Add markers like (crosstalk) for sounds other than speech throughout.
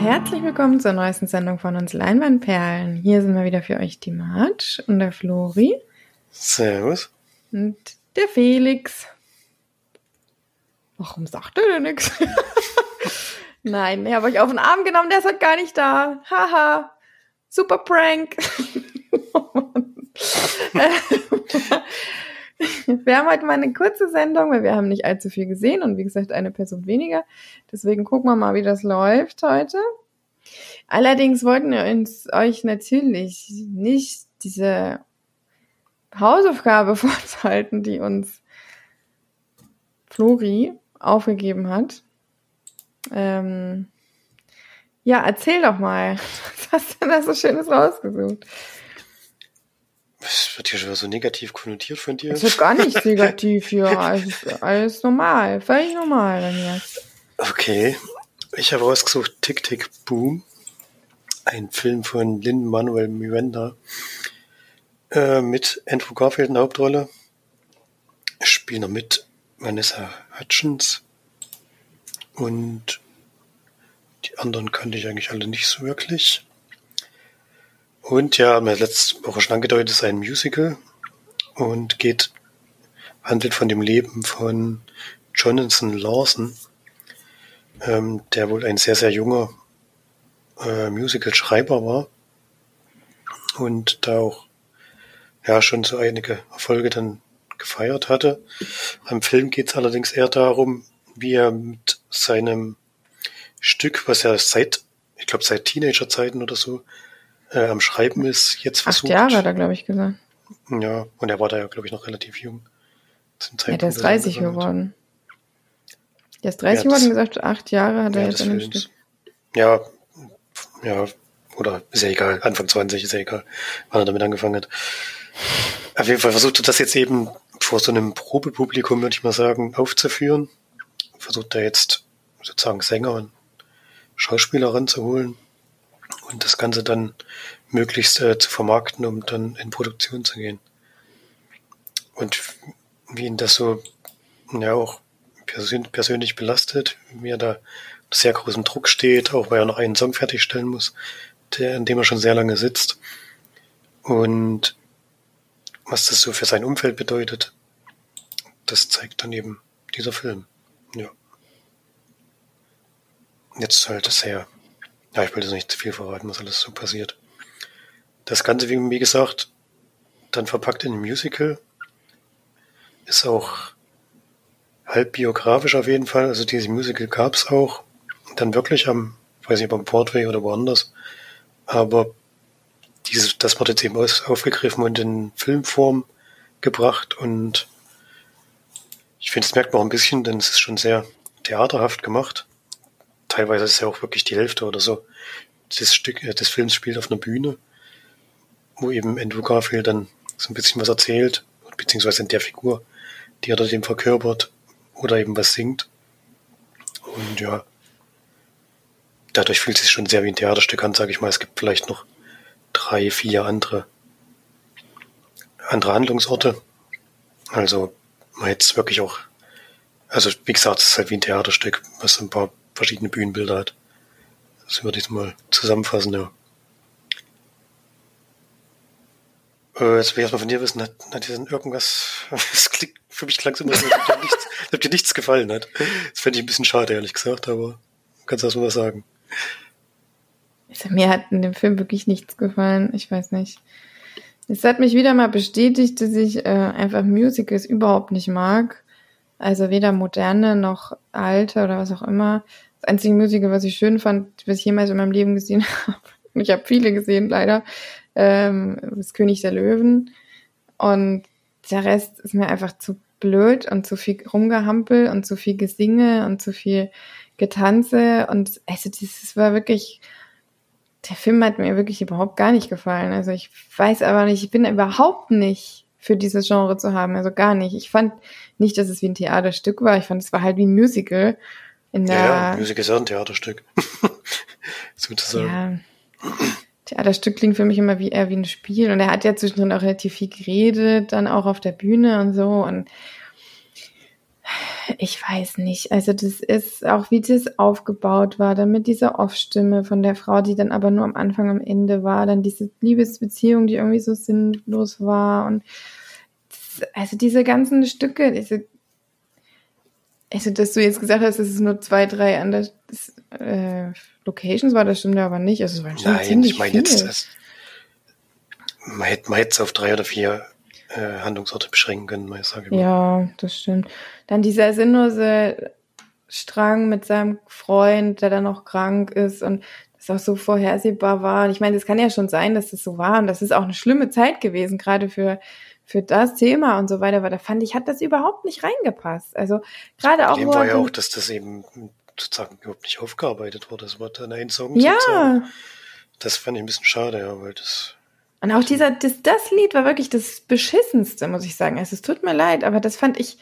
herzlich willkommen zur neuesten Sendung von uns Leinwandperlen. Hier sind wir wieder für euch die Marge und der Flori. Servus. Und der Felix. Warum sagt er denn nichts? (laughs) Nein, ich habe euch auf den Arm genommen, der ist halt gar nicht da. Haha. Super Prank. (laughs) wir haben heute mal eine kurze Sendung, weil wir haben nicht allzu viel gesehen und wie gesagt eine Person weniger. Deswegen gucken wir mal, wie das läuft heute. Allerdings wollten wir uns euch natürlich nicht diese Hausaufgabe (laughs) vorzuhalten, die uns Flori aufgegeben hat. Ähm, ja, erzähl doch mal. (laughs) Was hast du denn da so Schönes rausgesucht? Das wird hier schon so negativ konnotiert von dir. Es wird gar nicht (laughs) negativ hier. Alles, alles normal. Völlig normal bei mir. Okay. Ich habe rausgesucht Tick Tick Boom. Ein Film von Lin Manuel Miranda. Äh, mit Andrew Garfield in der Hauptrolle. Spielen mit Vanessa Hutchins. Und die anderen kannte ich eigentlich alle nicht so wirklich. Und ja, haben wir letzte Woche schon angedeutet, ist ein Musical und geht, handelt von dem Leben von Jonathan Lawson, ähm, der wohl ein sehr, sehr junger äh, Musical-Schreiber war und da auch ja schon so einige Erfolge dann gefeiert hatte. Am Film geht es allerdings eher darum, wie er mit seinem Stück, was er seit, ich glaube seit Teenagerzeiten oder so, äh, am Schreiben ist, jetzt versucht. Acht Jahre hat er, glaube ich, gesagt. Ja, und er war da ja, glaube ich, noch relativ jung. Ja, der ist 30 geworden. Der ist 30 geworden gesagt, acht Jahre hat er jetzt an dem Stück. Ja, ja, oder ist ja egal, Anfang 20 ist ja egal, wann er damit angefangen hat. Auf jeden Fall versucht er das jetzt eben vor so einem Probepublikum, würde ich mal sagen, aufzuführen. Versucht er jetzt sozusagen Sänger und Schauspieler ranzuholen und das Ganze dann möglichst äh, zu vermarkten, um dann in Produktion zu gehen. Und wie ihn das so ja auch persönlich belastet, er da sehr großem Druck steht, auch weil er noch einen Song fertigstellen muss, der, in dem er schon sehr lange sitzt. Und was das so für sein Umfeld bedeutet, das zeigt dann eben dieser Film. Ja. Jetzt halt sehr ja, ich will jetzt nicht zu viel verraten, was alles so passiert. Das Ganze, wie, wie gesagt, dann verpackt in ein Musical. Ist auch halb biografisch auf jeden Fall. Also diese Musical gab's auch. Dann wirklich am, weiß nicht, beim Broadway oder woanders. Aber dieses, das wird jetzt eben aufgegriffen und in Filmform gebracht. Und ich finde, es merkt man auch ein bisschen, denn es ist schon sehr theaterhaft gemacht teilweise ist ja auch wirklich die Hälfte oder so des Stück, äh, des Films spielt auf einer Bühne, wo eben Andrew Garfield dann so ein bisschen was erzählt, beziehungsweise in der Figur, die er dort eben verkörpert oder eben was singt. Und ja, dadurch fühlt es sich schon sehr wie ein Theaterstück an, sage ich mal. Es gibt vielleicht noch drei, vier andere, andere Handlungsorte. Also man hätte es wirklich auch, also wie gesagt, es ist halt wie ein Theaterstück, was ein paar verschiedene Bühnenbilder hat. Das würde ich mal zusammenfassen, ja. Äh, jetzt will ich erstmal von dir wissen, hat, hat dir denn irgendwas, (laughs) das klingt, für mich klang es immer so, als ob dir nichts, (laughs) ob dir nichts gefallen hat. Das fände ich ein bisschen schade, ehrlich gesagt, aber kannst du erstmal was sagen. Also, mir hat in dem Film wirklich nichts gefallen, ich weiß nicht. Es hat mich wieder mal bestätigt, dass ich äh, einfach Musicals überhaupt nicht mag. Also weder moderne noch alte oder was auch immer. Das einzige Musical, was ich schön fand, was ich jemals in meinem Leben gesehen (laughs) habe, und ich habe viele gesehen leider, ähm, ist König der Löwen. Und der Rest ist mir einfach zu blöd und zu viel rumgehampel und zu viel Gesinge und zu viel Getanze. Und also dieses war wirklich, der Film hat mir wirklich überhaupt gar nicht gefallen. Also ich weiß aber nicht, ich bin überhaupt nicht für dieses Genre zu haben, also gar nicht. Ich fand nicht, dass es wie ein Theaterstück war, ich fand es war halt wie ein Musical. In der, ja, ja, Musical ist auch ein Theaterstück. (laughs) Sozusagen. Ja. Theaterstück klingt für mich immer wie eher wie ein Spiel. Und er hat ja zwischendrin auch relativ viel geredet, dann auch auf der Bühne und so. Und ich weiß nicht. Also das ist auch, wie das aufgebaut war, dann mit dieser Off-Stimme von der Frau, die dann aber nur am Anfang, am Ende war, dann diese Liebesbeziehung, die irgendwie so sinnlos war und das, also diese ganzen Stücke, diese, also dass du jetzt gesagt hast, dass es nur zwei, drei andere äh, Locations war, das stimmt aber nicht. Also es waren schon Nein, ich meine jetzt, das, man hätte, man hätte es auf drei oder vier äh, Handlungsorte beschränken können, mal sage ich mal. Ja, das stimmt. Dann dieser sinnlose Strang mit seinem Freund, der dann noch krank ist und das auch so vorhersehbar war. Und ich meine, es kann ja schon sein, dass das so war und das ist auch eine schlimme Zeit gewesen, gerade für für das Thema und so weiter, aber da fand ich, hat das überhaupt nicht reingepasst. Also gerade auch. Dem war ja auch, dass das eben sozusagen überhaupt nicht aufgearbeitet wurde. Das war dann ein Song. Ja. Sozusagen. Das fand ich ein bisschen schade, ja, weil das und auch dieser, das, das Lied war wirklich das beschissenste, muss ich sagen. Also, es tut mir leid, aber das fand ich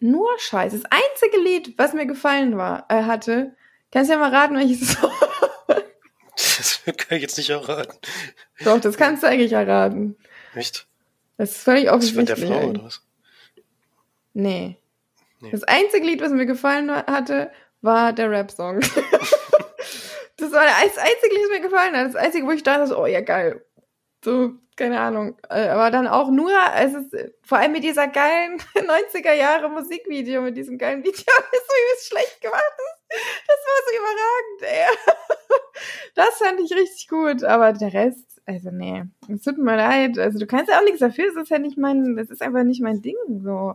nur scheiße. Das einzige Lied, was mir gefallen war, äh, hatte, kannst du ja mal raten, welches es war? (laughs) Das kann ich jetzt nicht erraten. Doch, das kannst du eigentlich erraten. Echt? Das ist völlig offensichtlich. Das war der Frau oder was? Nee. nee. Das einzige Lied, was mir gefallen hatte, war der Rap-Song. (laughs) das war das einzige Lied, was mir gefallen hat. Das einzige, wo ich dachte, oh ja, geil. So, keine Ahnung. Äh, aber dann auch nur, es ist, vor allem mit dieser geilen (laughs) 90er Jahre Musikvideo, mit diesem geilen Video, (laughs) das so übelst schlecht gemacht ist. Das war so überragend, ey. Das fand ich richtig gut, aber der Rest, also nee, es tut mir leid. Also du kannst ja auch nichts dafür, das ist ja nicht mein, das ist einfach nicht mein Ding, so.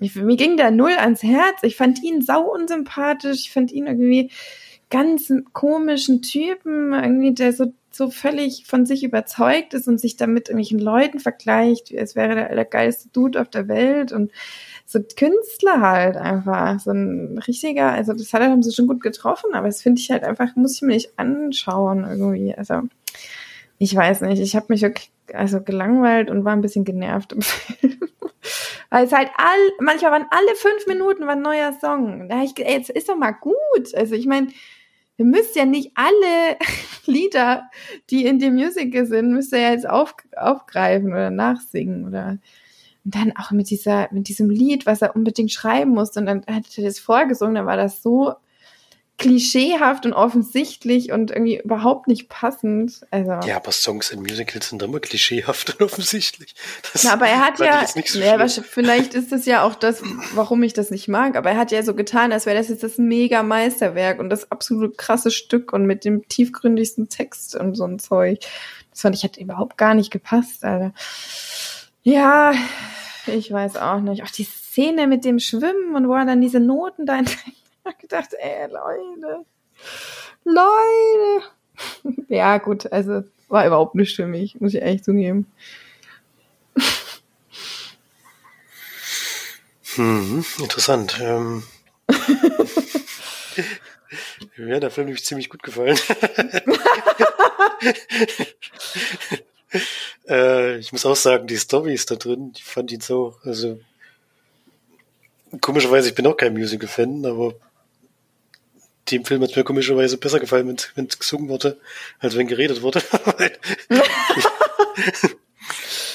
Ich, mir ging der null ans Herz. Ich fand ihn sau unsympathisch. Ich fand ihn irgendwie ganz komischen Typen, irgendwie, der so so völlig von sich überzeugt ist und sich damit irgendwelchen Leuten vergleicht, als wäre der, der geilste Dude auf der Welt und so Künstler halt einfach, so ein richtiger, also das hat er haben sie schon gut getroffen, aber das finde ich halt einfach, muss ich mir nicht anschauen irgendwie, also ich weiß nicht, ich habe mich wirklich also gelangweilt und war ein bisschen genervt im (laughs) Film. Weil es halt all, manchmal waren alle fünf Minuten war ein neuer Song. Da ich, ey, jetzt ist doch mal gut. Also ich meine, ihr müsst ja nicht alle (laughs) Lieder, die in dem Musical sind, müsst ihr ja jetzt auf, aufgreifen oder nachsingen oder und dann auch mit dieser, mit diesem Lied, was er unbedingt schreiben musste und dann hat er das vorgesungen, dann war das so klischeehaft und offensichtlich und irgendwie überhaupt nicht passend. Also. Ja, aber Songs in Musicals sind immer klischeehaft und offensichtlich. Das Na, aber er hat (laughs) ja, so ja vielleicht ist das ja auch das, warum ich das nicht mag, aber er hat ja so getan, als wäre das jetzt das mega Meisterwerk und das absolut krasse Stück und mit dem tiefgründigsten Text und so ein Zeug. Das fand ich hat überhaupt gar nicht gepasst, Alter. Ja, ich weiß auch nicht. Auch die Szene mit dem Schwimmen und wo er dann diese Noten da (laughs) habe gedacht, ey, Leute, Leute. (laughs) ja, gut, also war überhaupt nicht für mich, muss ich ehrlich zugeben. Hm, interessant. Ähm, (laughs) mir hat der Film nämlich ziemlich gut gefallen. äh, ich muss auch sagen, die Storys da drin, die fand ich so, also komischerweise, ich bin auch kein Musical-Fan, aber dem Film hat mir komischerweise besser gefallen, wenn es gesungen wurde, als wenn geredet wurde. (laughs)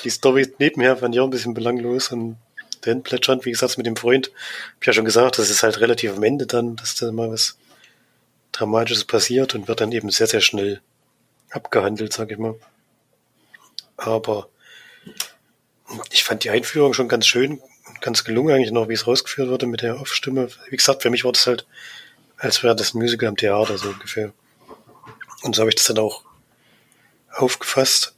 die Story nebenher fand ich auch ein bisschen belanglos und der Endplätschern, wie gesagt, mit dem Freund, hab ich ja schon gesagt, das ist halt relativ am Ende dann, dass da mal was Dramatisches passiert und wird dann eben sehr, sehr schnell abgehandelt, sag ich mal. Aber ich fand die Einführung schon ganz schön, ganz gelungen eigentlich noch, wie es rausgeführt wurde mit der Off-Stimme. Wie gesagt, für mich war das halt als wäre das ein Musical am Theater, so ungefähr. Und so habe ich das dann auch aufgefasst,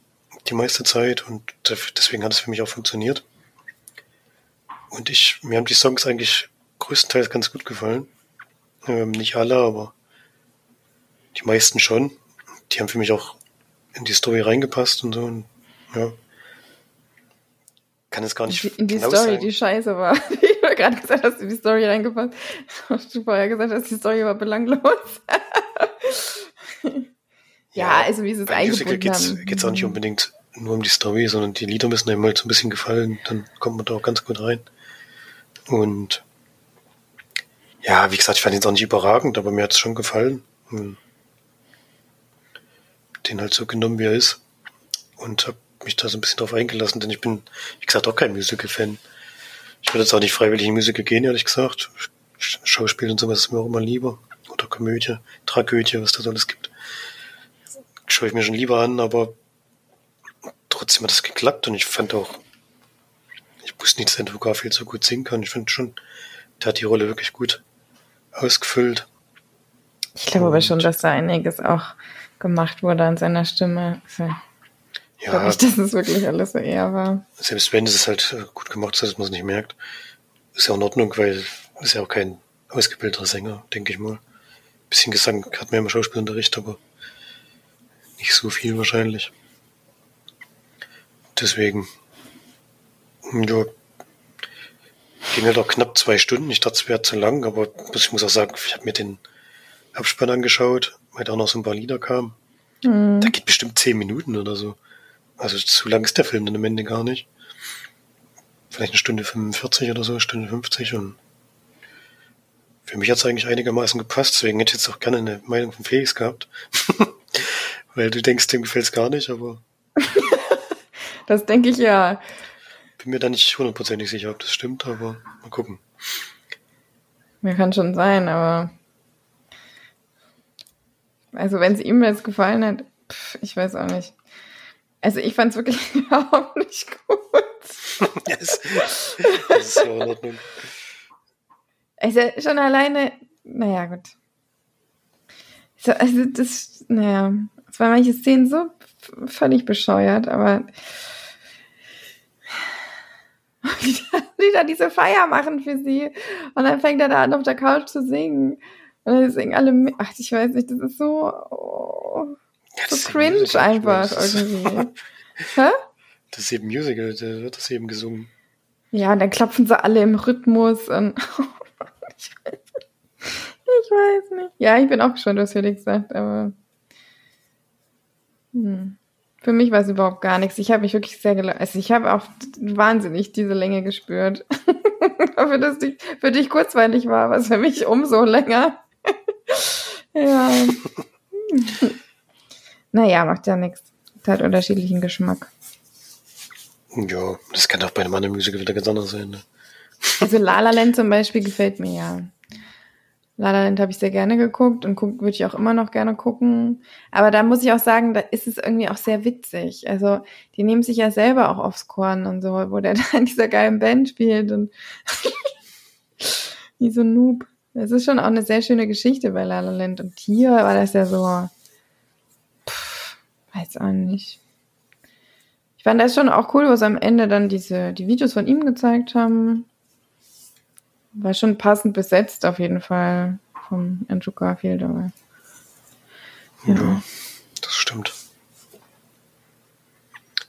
die meiste Zeit, und deswegen hat es für mich auch funktioniert. Und ich, mir haben die Songs eigentlich größtenteils ganz gut gefallen. Ähm, nicht alle, aber die meisten schon. Die haben für mich auch in die Story reingepasst und so. Und, ja. Kann es gar nicht. In die, Story, sagen. die scheiße war. (laughs) gerade gesagt hast, du die Story reingepasst. (laughs) Hast du vorher gesagt hast, die Story war belanglos. (laughs) ja, ja, also wie sie es eingebunden geht's, haben. geht's auch nicht unbedingt nur um die Story, sondern die Lieder müssen einem halt so ein bisschen gefallen, dann kommt man da auch ganz gut rein. Und ja, wie gesagt, ich fand ihn auch nicht überragend, aber mir hat es schon gefallen. Den halt so genommen, wie er ist. Und habe mich da so ein bisschen drauf eingelassen, denn ich bin, wie gesagt, auch kein Musical-Fan Ich würde jetzt auch nicht freiwillig in Musical gehen, ehrlich gesagt. Schauspiel und sowas ist mir auch immer lieber. Oder Komödie, Tragödie, was das alles gibt. Schaue ich mir schon lieber an, aber trotzdem hat das geklappt und ich fand auch, ich wusste nicht, dass Andrew Garfield so gut singen kann. Ich finde schon, der hat die Rolle wirklich gut ausgefüllt. Ich glaube aber schon, dass da einiges auch gemacht wurde an seiner Stimme. Also, ja. Ich glaube (laughs) nicht, dass es wirklich alles so eher war. Selbst wenn es halt äh, gut gemacht ist, dass man es nicht merkt, ist ja in Ordnung, weil ist ja auch kein ausgebildeter Sänger, denke ich mal. Ein bisschen Gesang hat man ja im Schauspielunterricht, aber nicht so viel wahrscheinlich. Deswegen, ja, ging halt auch knapp zwei Stunden. Ich dachte, es wäre zu lang, aber ich muss auch sagen, ich habe mir den Abspann angeschaut, weil da auch noch so ein paar Lieder kamen. Mhm. Da geht bestimmt zehn Minuten oder so. Also zu lang ist der Film dann am Ende gar nicht. Vielleicht eine Stunde 45 oder so, Stunde 50 und für mich hat es eigentlich einigermaßen gepasst, deswegen hätte ich jetzt auch gerne eine Meinung von Felix gehabt. (laughs) Weil du denkst, dem gefällt es gar nicht, aber. (laughs) das denke ich ja. Bin mir da nicht hundertprozentig sicher, ob das stimmt, aber mal gucken. Mir kann schon sein, aber. Also, wenn es ihm jetzt gefallen hat, pff, ich weiß auch nicht. Also, ich fand es wirklich (laughs) überhaupt nicht gut. (laughs) yes. Das ist in Ordnung. Also schon alleine, naja, gut. So, also das, naja, es waren manche Szenen so völlig bescheuert, aber (laughs) die da diese Feier machen für sie und dann fängt er da an auf der Couch zu singen und dann singen alle mit. Ach, ich weiß nicht, das ist so, oh, so cringe einfach irgendwie. (laughs) (laughs) Hä? Das ist eben Musical, da wird das eben gesungen. Ja, und dann klopfen sie alle im Rhythmus und (laughs) ich weiß, ich weiß nicht. Ja, ich bin auch gespannt, was Felix sagt, aber hm. für mich war es überhaupt gar nichts. Ich habe mich wirklich sehr gelacht. Also ich habe auch wahnsinnig diese Länge gespürt. für das die, für dich kurzweilig war, was für mich umso länger. ja. Naja, macht ja nichts. Es hat unterschiedlichen Geschmack. Ja, das kann auch bei einem anderen Musical wieder ganz anders sein. Ne? Also La La Land (laughs) zum Beispiel gefällt mir ja. La La Land habe ich sehr gerne geguckt und würde ich auch immer noch gerne gucken. Aber da muss ich auch sagen, da ist es irgendwie auch sehr witzig. Also die nehmen sich ja selber auch aufs Korn und so, wo der (laughs) da in dieser geilen Band spielt und (laughs) wie so ein Noob. Das ist schon auch eine sehr schöne Geschichte bei La La Land. Und hier war das ja so, weiß auch nicht. Ich fand das schon auch cool, sie am Ende dann diese, die Videos von ihm gezeigt haben. War schon passend besetzt auf jeden Fall vom Andrew Garfield, aber. Ja, ja das stimmt.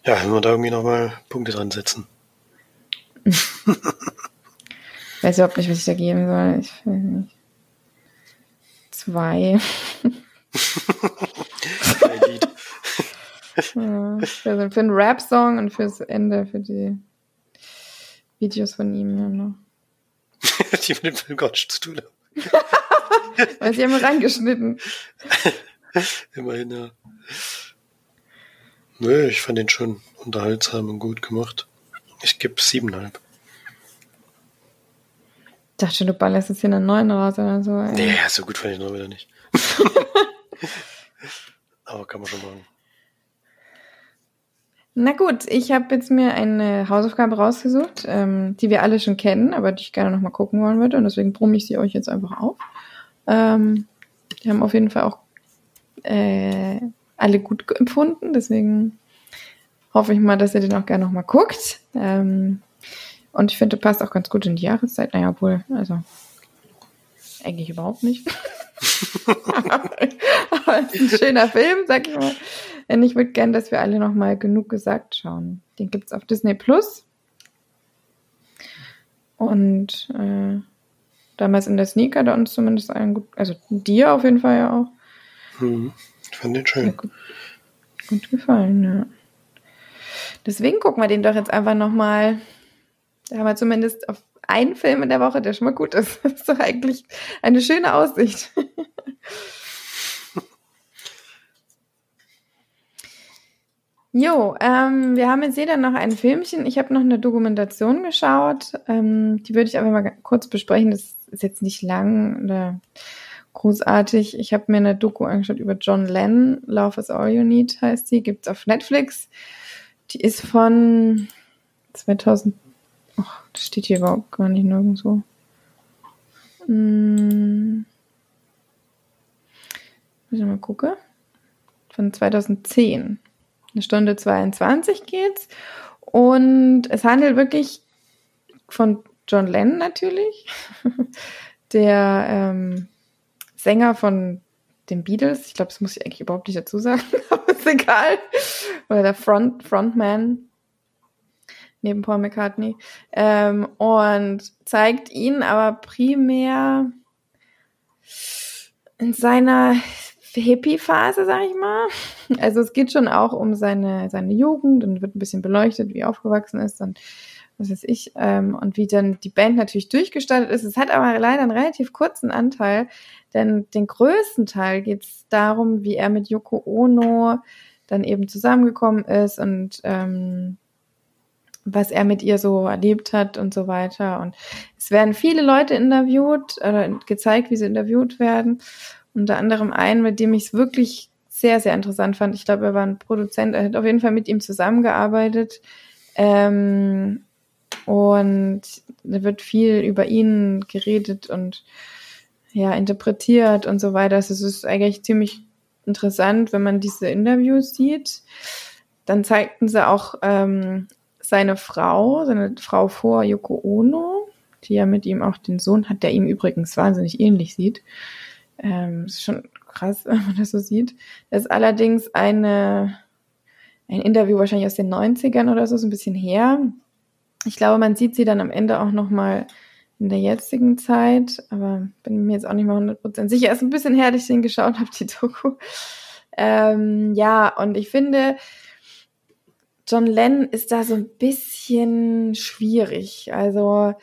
Ja, wenn wir da irgendwie nochmal Punkte dran setzen. ich (laughs) weiß überhaupt nicht, was ich da geben soll. Ich weiß nicht. Zwei. (laughs) Ja, für, für einen Rap-Song und fürs Ende, für die Videos von ihm ja noch. (laughs) die mit dem Film nichts zu tun haben. (laughs) Weil sie haben reingeschnitten. (laughs) Immerhin, ja. Nö, ich fand den schon unterhaltsam und gut gemacht. Ich gebe siebeneinhalb. Ich dachte du ballerst jetzt hier einen neuen raus oder so. Ey. Nee, so gut fand ich noch wieder nicht. Aber kann man schon machen. Na gut, ich habe jetzt mir eine Hausaufgabe rausgesucht, ähm, die wir alle schon kennen, aber die ich gerne nochmal gucken wollen würde. Und deswegen brumme ich sie euch jetzt einfach auf. Ähm, die haben auf jeden Fall auch äh, alle gut empfunden. Deswegen hoffe ich mal, dass ihr den auch gerne nochmal guckt. Ähm, und ich finde, passt auch ganz gut in die Jahreszeit. Naja, obwohl, also eigentlich überhaupt nicht. (laughs) aber es ist ein (laughs) schöner Film, sag ich mal. Und ich würde gerne, dass wir alle noch mal genug gesagt schauen. Den gibt's auf Disney Plus. Und äh, damals in der Sneaker da uns zumindest allen gut, also dir auf jeden Fall ja auch. Hm, ich fand den schön. Gut, gut, gefallen, ja. Deswegen gucken wir den doch jetzt einfach noch mal. Da haben wir zumindest auf einen Film in der Woche, der schon mal gut ist. (laughs) Das ist doch eigentlich eine schöne Aussicht. (laughs) Jo, ähm, wir haben jetzt jeder noch ein Filmchen. Ich habe noch eine Dokumentation geschaut. Ähm, die würde ich aber mal kurz besprechen. Das ist jetzt nicht lang oder großartig. Ich habe mir eine Doku angeschaut über John Lennon. Love is All You Need heißt sie. Gibt's auf Netflix. Die ist von 2000. Oh, das steht hier überhaupt gar nicht nirgendwo. Hm. Muss ich mal gucken. Von 2010. Eine Stunde 22 geht's. Und es handelt wirklich von John Lennon natürlich, (laughs) der ähm, Sänger von den Beatles. Ich glaube, das muss ich eigentlich überhaupt nicht dazu sagen, (laughs) aber ist egal. Oder der Front, Frontman neben Paul McCartney. Ähm, und zeigt ihn aber primär in seiner Hippie-Phase, sag ich mal. Also es geht schon auch um seine, seine Jugend und wird ein bisschen beleuchtet, wie aufgewachsen ist und was weiß ich, ähm, und wie dann die Band natürlich durchgestartet ist. Es hat aber leider einen relativ kurzen Anteil, denn den größten Teil geht es darum, wie er mit Yoko Ono dann eben zusammengekommen ist und ähm, was er mit ihr so erlebt hat und so weiter. Und es werden viele Leute interviewt oder gezeigt, wie sie interviewt werden. Unter anderem einen, mit dem ich es wirklich sehr, sehr interessant fand. Ich glaube, er war ein Produzent, er hat auf jeden Fall mit ihm zusammengearbeitet. Ähm, und da wird viel über ihn geredet und ja, interpretiert und so weiter. Also es ist eigentlich ziemlich interessant, wenn man diese Interviews sieht. Dann zeigten sie auch ähm, seine Frau, seine Frau vor Yoko Ono, die ja mit ihm auch den Sohn hat, der ihm übrigens wahnsinnig ähnlich sieht. Ähm, ist schon krass, (laughs) wenn man das so sieht. Das ist allerdings eine, ein Interview wahrscheinlich aus den 90ern oder so, so ein bisschen her. Ich glaube, man sieht sie dann am Ende auch nochmal in der jetzigen Zeit, aber bin mir jetzt auch nicht mal 100% sicher. Ist ein bisschen her, dass ich den geschaut habe, die Doku. Ähm, ja, und ich finde, John Lennon ist da so ein bisschen schwierig. Also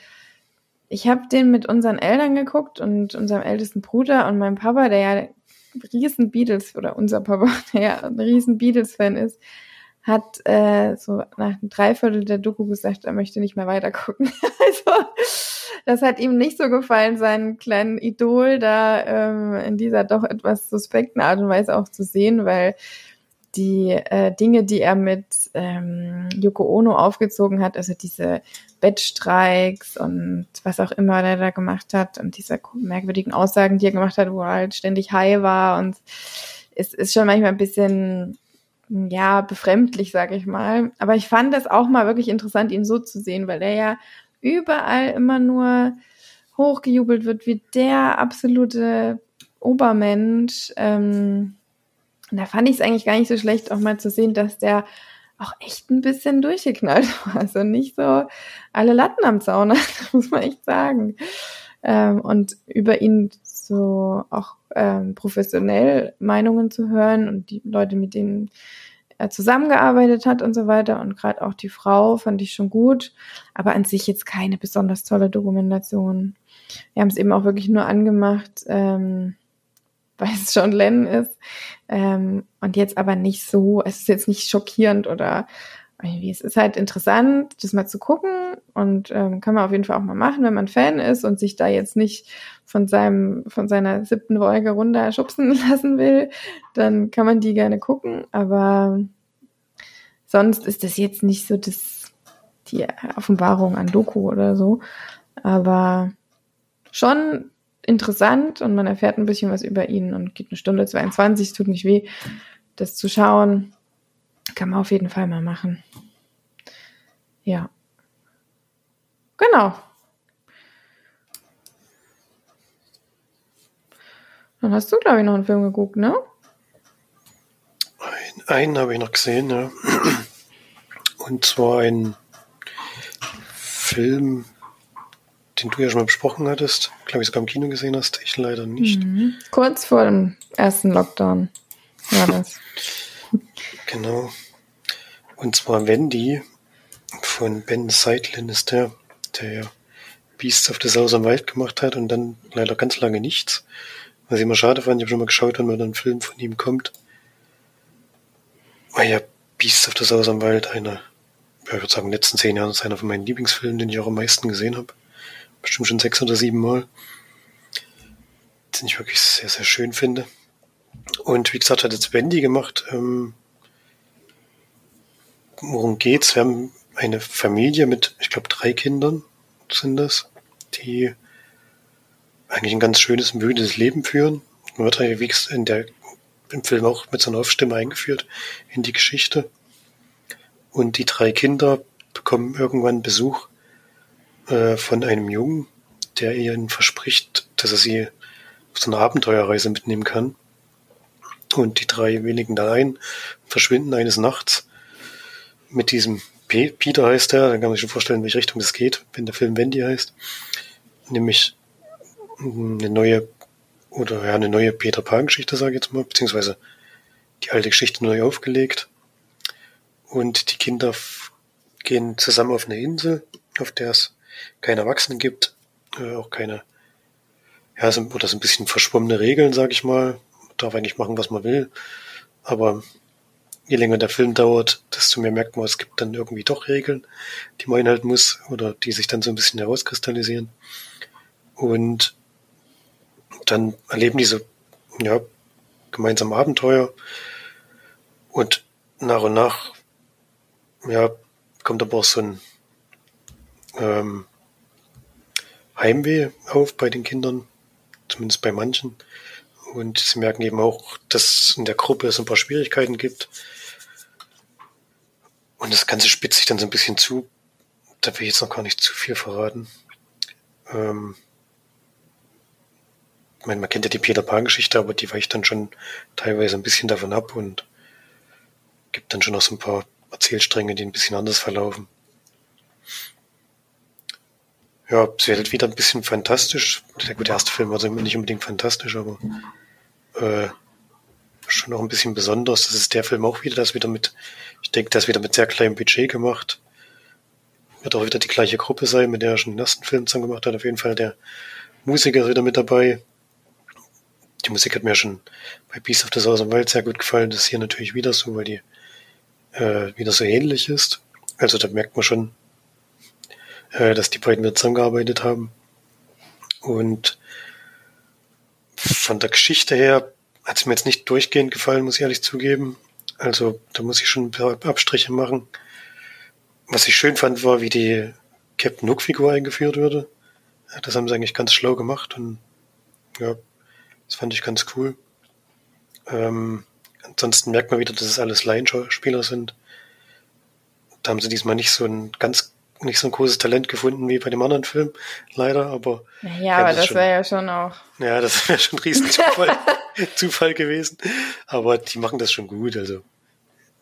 ich habe den mit unseren Eltern geguckt und unserem ältesten Bruder und meinem Papa, der ja riesen Beatles oder unser Papa, (laughs) der ja ein riesen Beatles-Fan ist, hat äh, so nach einem Dreiviertel der Doku gesagt, er möchte nicht mehr weitergucken. (laughs) also das hat ihm nicht so gefallen, seinen kleinen Idol da ähm, in dieser doch etwas suspekten Art und Weise auch zu sehen, weil die äh, Dinge, die er mit ähm, Yoko Ono aufgezogen hat, also diese Bettstreiks und was auch immer er da gemacht hat und diese merkwürdigen Aussagen, die er gemacht hat, wo er halt ständig high war und es ist schon manchmal ein bisschen ja befremdlich, sage ich mal. Aber ich fand es auch mal wirklich interessant, ihn so zu sehen, weil er ja überall immer nur hochgejubelt wird wie der absolute Obermensch. Ähm, und da fand ich es eigentlich gar nicht so schlecht, auch mal zu sehen, dass der auch echt ein bisschen durchgeknallt (laughs) war. Also nicht so alle Latten am Zaun (laughs) muss man echt sagen. Ähm, und über ihn so auch ähm, professionell Meinungen zu hören und die Leute, mit denen er zusammengearbeitet hat und so weiter. Und gerade auch die Frau fand ich schon gut, aber an sich jetzt keine besonders tolle Dokumentation. Wir haben es eben auch wirklich nur angemacht, ähm, (laughs) weil es John Lennon ist. Ähm, und jetzt aber nicht so, es ist jetzt nicht schockierend oder irgendwie, es ist halt interessant, das mal zu gucken und ähm, kann man auf jeden Fall auch mal machen, wenn man Fan ist und sich da jetzt nicht von seinem, von seiner siebten Wolke runter schubsen (laughs) lassen will, dann kann man die gerne gucken, aber sonst ist das jetzt nicht so das, die Offenbarung an Doku oder so, aber schon interessant und man erfährt ein bisschen was über ihn und geht eine Stunde 22, tut nicht weh, das zu schauen. Kann man auf jeden Fall mal machen. Ja. Genau. Dann hast du, glaube ich, noch einen Film geguckt, ne? Ein, einen habe ich noch gesehen, ja. Und zwar ein Film, den du ja schon mal besprochen hattest, glaube ich sogar im Kino gesehen hast, ich leider nicht. Mhm. Kurz vor dem ersten Lockdown war das. (laughs) genau. Und zwar Wendy von Ben Seitlin ist der, der ja Beasts of the Southern Wild gemacht hat und dann leider ganz lange nichts. Was ich immer schade fand, ich habe schon mal geschaut, wenn mal dann ein Film von ihm kommt. Weil ja Beasts of the Southern Wild, einer, ja, ich würde sagen, in den letzten zehn Jahren ist einer von meinen Lieblingsfilmen, den ich auch am meisten gesehen habe. Bestimmt schon sechs oder sieben Mal. Den ich wirklich sehr, sehr schön finde. Und wie gesagt, hat jetzt Wendy gemacht. Ähm, worum geht's? Wir haben eine Familie mit, ich glaube, drei Kindern sind das, die eigentlich ein ganz schönes, müdes Leben führen. Man wird eigentlich in der, im Film auch mit so einer Aufstimme eingeführt in die Geschichte. Und die drei Kinder bekommen irgendwann Besuch äh, von einem Jungen, der ihnen verspricht, dass er sie auf so eine Abenteuerreise mitnehmen kann. Und die drei wenigen da ein, verschwinden eines Nachts mit diesem P Peter heißt er, dann kann man sich schon vorstellen, in welche Richtung das geht, wenn der Film Wendy heißt. Nämlich eine neue oder ja, eine neue Peter Pan-Geschichte, sage ich jetzt mal, beziehungsweise die alte Geschichte neu aufgelegt. Und die Kinder gehen zusammen auf eine Insel, auf der es keine Erwachsenen gibt, äh, auch keine, ja, so, oder so ein bisschen verschwommene Regeln, sage ich mal. Man darf eigentlich machen, was man will. Aber je länger der Film dauert, desto mehr merkt man, es gibt dann irgendwie doch Regeln, die man einhalten muss oder die sich dann so ein bisschen herauskristallisieren. Und dann erleben diese ja, gemeinsam Abenteuer und nach und nach ja, kommt aber auch so ein ähm, Heimweh auf bei den Kindern, zumindest bei manchen. Und sie merken eben auch, dass in der Gruppe es ein paar Schwierigkeiten gibt. Und das Ganze spitzt sich dann so ein bisschen zu. Da will ich jetzt noch gar nicht zu viel verraten. Ähm, ich meine, man kennt ja die Peter Pan-Geschichte, aber die weicht dann schon teilweise ein bisschen davon ab und gibt dann schon noch so ein paar Erzählstränge, die ein bisschen anders verlaufen. Ja, es wird halt wieder ein bisschen fantastisch. Der gute erste Film war nicht unbedingt fantastisch, aber äh, schon auch ein bisschen besonders. Das ist der Film auch wieder, das wieder mit, ich denke, das wieder mit sehr kleinem Budget gemacht. Wird auch wieder die gleiche Gruppe sein, mit der er schon den ersten Film zusammen gemacht hat. Auf jeden Fall der Musiker ist wieder mit dabei. Die Musik hat mir schon bei Beast of the Southern Wild sehr gut gefallen. Das ist hier natürlich wieder so, weil die äh, wieder so ähnlich ist. Also da merkt man schon, äh, dass die beiden wieder zusammengearbeitet haben. Und von der Geschichte her hat es mir jetzt nicht durchgehend gefallen, muss ich ehrlich zugeben. Also da muss ich schon ein paar Abstriche machen. Was ich schön fand, war, wie die Captain Hook-Figur eingeführt wurde. Das haben sie eigentlich ganz schlau gemacht und ja, das fand ich ganz cool. Ähm, ansonsten merkt man wieder, dass es alles Laienspieler sind. Da haben sie diesmal nicht so ein ganz nicht so ein großes Talent gefunden wie bei dem anderen Film, leider, aber. Ja, aber das, das wäre ja schon auch. Ja, das wäre schon ein Riesenzufall (laughs) Zufall gewesen. Aber die machen das schon gut. Also,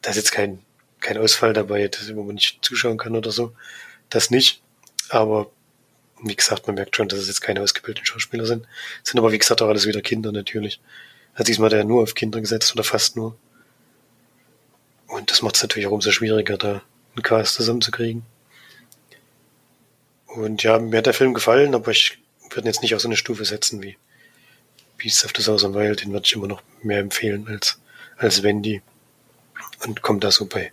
da ist jetzt kein, kein Ausfall dabei, wo man nicht zuschauen kann oder so. Das nicht. Aber wie gesagt, man merkt schon, dass es jetzt keine ausgebildeten Schauspieler sind. sind aber, wie gesagt, auch alles wieder Kinder natürlich. Also diesmal hat er nur auf Kinder gesetzt oder fast nur. Und das macht es natürlich auch umso schwieriger, da einen Cast zusammenzukriegen. Und ja, mir hat der Film gefallen, aber ich würde ihn jetzt nicht auf so eine Stufe setzen wie Beasts of the Southern Wild. Den würde ich immer noch mehr empfehlen als, als Wendy. Und kommt da so bei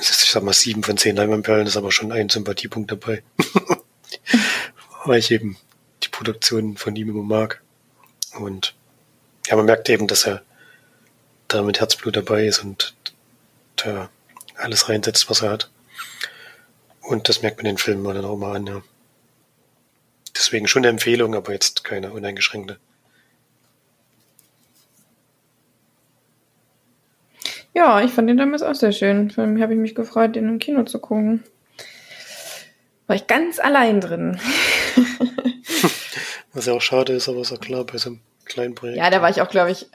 ich sag mal, sieben von zehn Leinwandperlen ist aber schon ein Sympathiepunkt dabei. (laughs) weil ich eben die Produktion von ihm immer mag. Und ja, man merkt eben, dass er da mit Herzblut dabei ist und da alles reinsetzt, was er hat. Und das merkt man den Filmen dann auch mal an, ja. Deswegen schon eine Empfehlung, aber jetzt keine uneingeschränkte. Ja, ich fand den damals auch sehr schön. Vor allem habe ich mich gefreut, den im Kino zu gucken. War ich ganz allein drin. (laughs) Was ja auch schade ist, aber ist auch klar bei so einem kleinen Projekt. Ja, da war ich auch, glaube ich,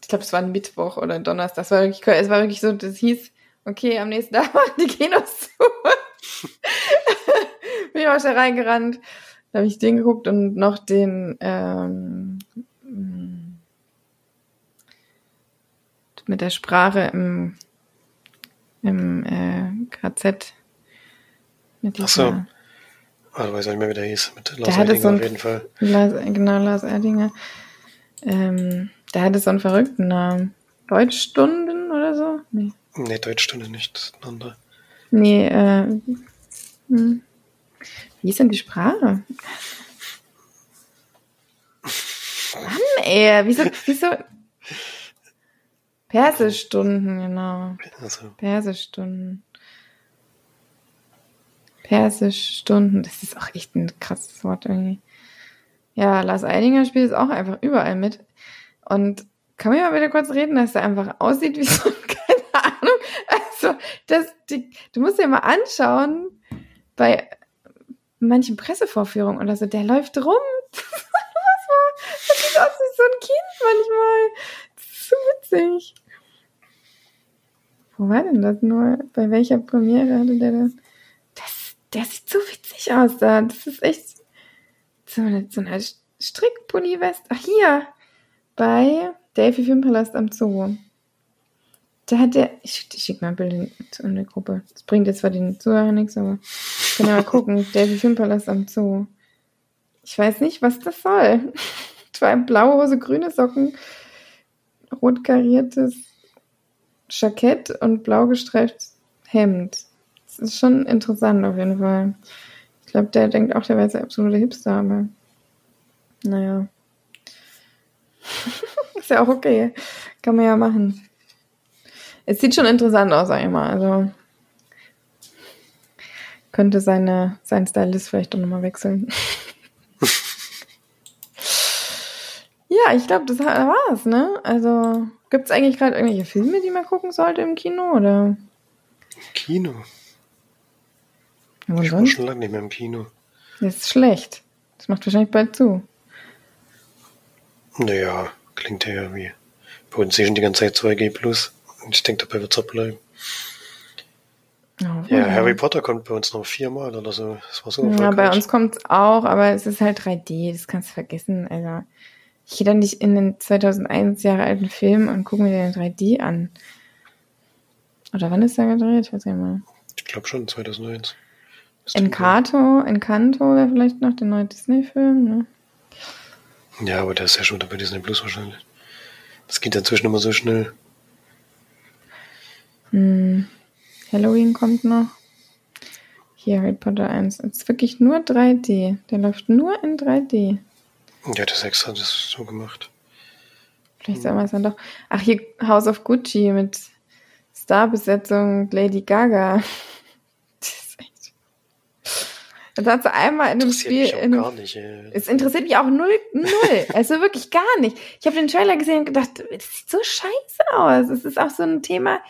ich glaube, es war ein Mittwoch oder ein Donnerstag. Das war wirklich, es war wirklich so, das hieß, okay, am nächsten Tag (laughs) machen die Kinos zu. Auch schnell reingerannt. Da habe ich den geguckt und noch den ähm, mit der Sprache im, im äh, KZ. Mit Ach so. Ah, du weißt nicht mehr, wie der hieß. Mit Lars Erdinger so auf jeden Fall. Lars, genau, Lars Erdinger. Ähm, der hatte so einen verrückten Namen. Deutschstunden oder so? Nee. Nee, Deutschstunde nicht. Nee, äh, hm. Wie ist denn die Sprache? Mann, ey, wieso, wieso? Persischstunden, genau. Also, Persischstunden. Persischstunden, das ist auch echt ein krasses Wort irgendwie. Ja, Lars Eidinger spielt es auch einfach überall mit. Und kann man mal wieder kurz reden, dass er einfach aussieht wie so, ein- (laughs) keine Ahnung. Also, das, die, du musst dir mal anschauen, bei manchen Pressevorführungen oder so, der läuft rum. (laughs) Das sieht aus wie so ein Kind manchmal. Das ist so witzig. Wo war denn das nur? Bei welcher Premiere hatte der das? Das, der sieht so witzig aus da. Das ist echt so eine, so eine Strickpulli-West. Ach, hier. Bei Delphi Filmpalast am Zoo. Da hat der, ich, ich schicke mal ein Bild in, die Gruppe. Das bringt jetzt zwar den Zuhörern nichts, aber können ja mal gucken. (laughs) Delphi Filmpalast am Zoo. Ich weiß nicht, was das soll. (laughs) Zwei blaue Hose, grüne Socken, rot kariertes Jackett und blau gestreiftes Hemd. Das ist schon interessant auf jeden Fall. Ich glaube, der denkt auch, der wäre der absolute Hipster, aber naja. (laughs) ist ja auch okay. Kann man ja machen. Es sieht schon interessant aus, sag ich mal. Also könnte seine, sein Stylist vielleicht doch nochmal wechseln. (laughs) ja, ich glaube, das war's, ne? Also, gibt's eigentlich gerade irgendwelche Filme, die man gucken sollte im Kino, oder? Kino. Wo Ich war schon lange nicht mehr im Kino. Das ist schlecht. Das macht wahrscheinlich bald zu. Naja, klingt ja wie. Bei uns ist schon die ganze Zeit 2G plus. Und ich denke, dabei wird's auch bleiben. Oh, Ja, Harry Potter kommt bei uns noch viermal oder so. Das war so Ja, bei uns kommt's auch, aber es ist halt 3D, das kannst du vergessen. Also, ich gehe dann nicht in den 2001 Jahre alten Film und gucke mir den in 3D an. Oder wann ist der gedreht? Ich weiß nicht mal. Ich glaube schon, 2001. Müsste sein. Encanto, Encanto wäre vielleicht noch der neue Disney-Film, ne? Ja, aber der ist ja schon bei Disney Plus wahrscheinlich. Das geht inzwischen immer so schnell. Hm. Halloween kommt noch. Hier, Harry Potter 1. Es ist wirklich nur 3D. Der läuft nur in 3D. Ja, das extra das so gemacht. Vielleicht soll man es dann doch. Ach, hier House of Gucci mit Starbesetzung Lady Gaga. (laughs) Das ist echt. Das hat sie einmal in einem Spiel. mich auch In einem, gar nicht. Ey. es interessiert mich auch null, null. (laughs) Also wirklich gar nicht. Ich habe den Trailer gesehen und gedacht, das sieht so scheiße aus. Es ist auch so ein Thema.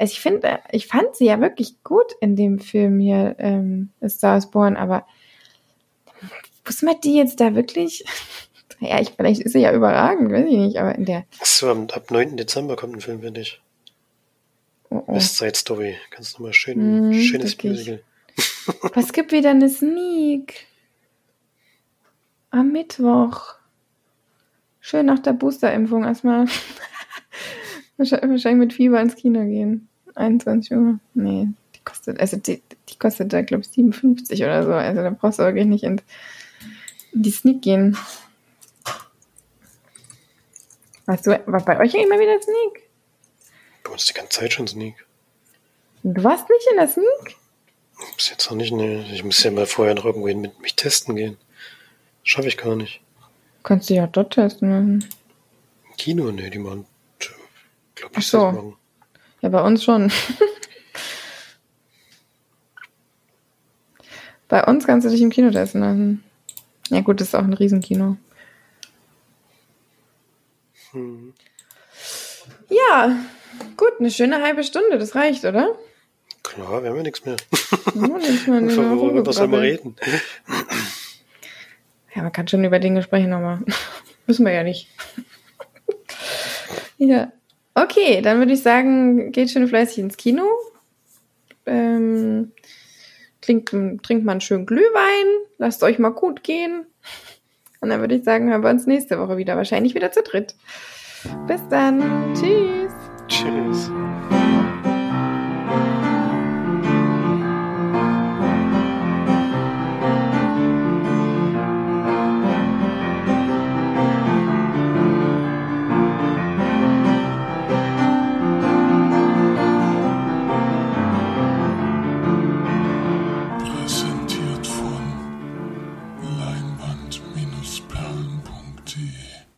Also ich finde, ich fand sie ja wirklich gut in dem Film hier, ähm, Star is Born, aber muss man die jetzt da wirklich? (laughs) Ja, ich, vielleicht ist sie ja überragend, weiß ich nicht, aber in der So, am- ab 9. Dezember kommt ein Film, finde ich. Oh, oh. West Side Story. Ganz nochmal schön, Mhm, schönes wirklich. Musical. (laughs) Was gibt wieder eine Sneak? Am Mittwoch. Schön nach der Boosterimpfung erstmal. (laughs) Wahrscheinlich mit Fieber ins Kino gehen. 21 Uhr. Nee, die kostet, also die, die kostet da, glaube ich, 57 oder so. Also da brauchst du wirklich nicht in, die Sneak gehen. Warst du, war bei euch immer wieder Sneak? Bei uns die ganze Zeit schon Sneak. Du warst nicht in der Sneak? Bis jetzt noch nicht, ne. Ich muss ja mal vorher noch irgendwo hin mit mich testen gehen. Schaffe ich gar nicht. Kannst du ja dort testen lassen. Kino, ne, die machen, glaube Ach ich, so. morgen. Ja, bei uns schon. bei uns kannst du dich im Kino testen lassen. Ja gut, das ist auch ein Riesenkino. Hm. Ja, gut, eine schöne halbe Stunde, das reicht, oder? Klar, wir haben ja nichts mehr. Ja, nicht mal nur Worüber soll man reden? Ja, man kann schon über Dinge sprechen, aber (laughs) müssen wir ja nicht. (laughs) ja. Okay, dann würde ich sagen, geht schön fleißig ins Kino. Ähm, trinkt, trinkt mal einen schönen Glühwein, lasst euch mal gut gehen. Und dann würde ich sagen, hören wir uns nächste Woche wieder. Wahrscheinlich wieder zu dritt. Bis dann. Tschüss. Tschüss.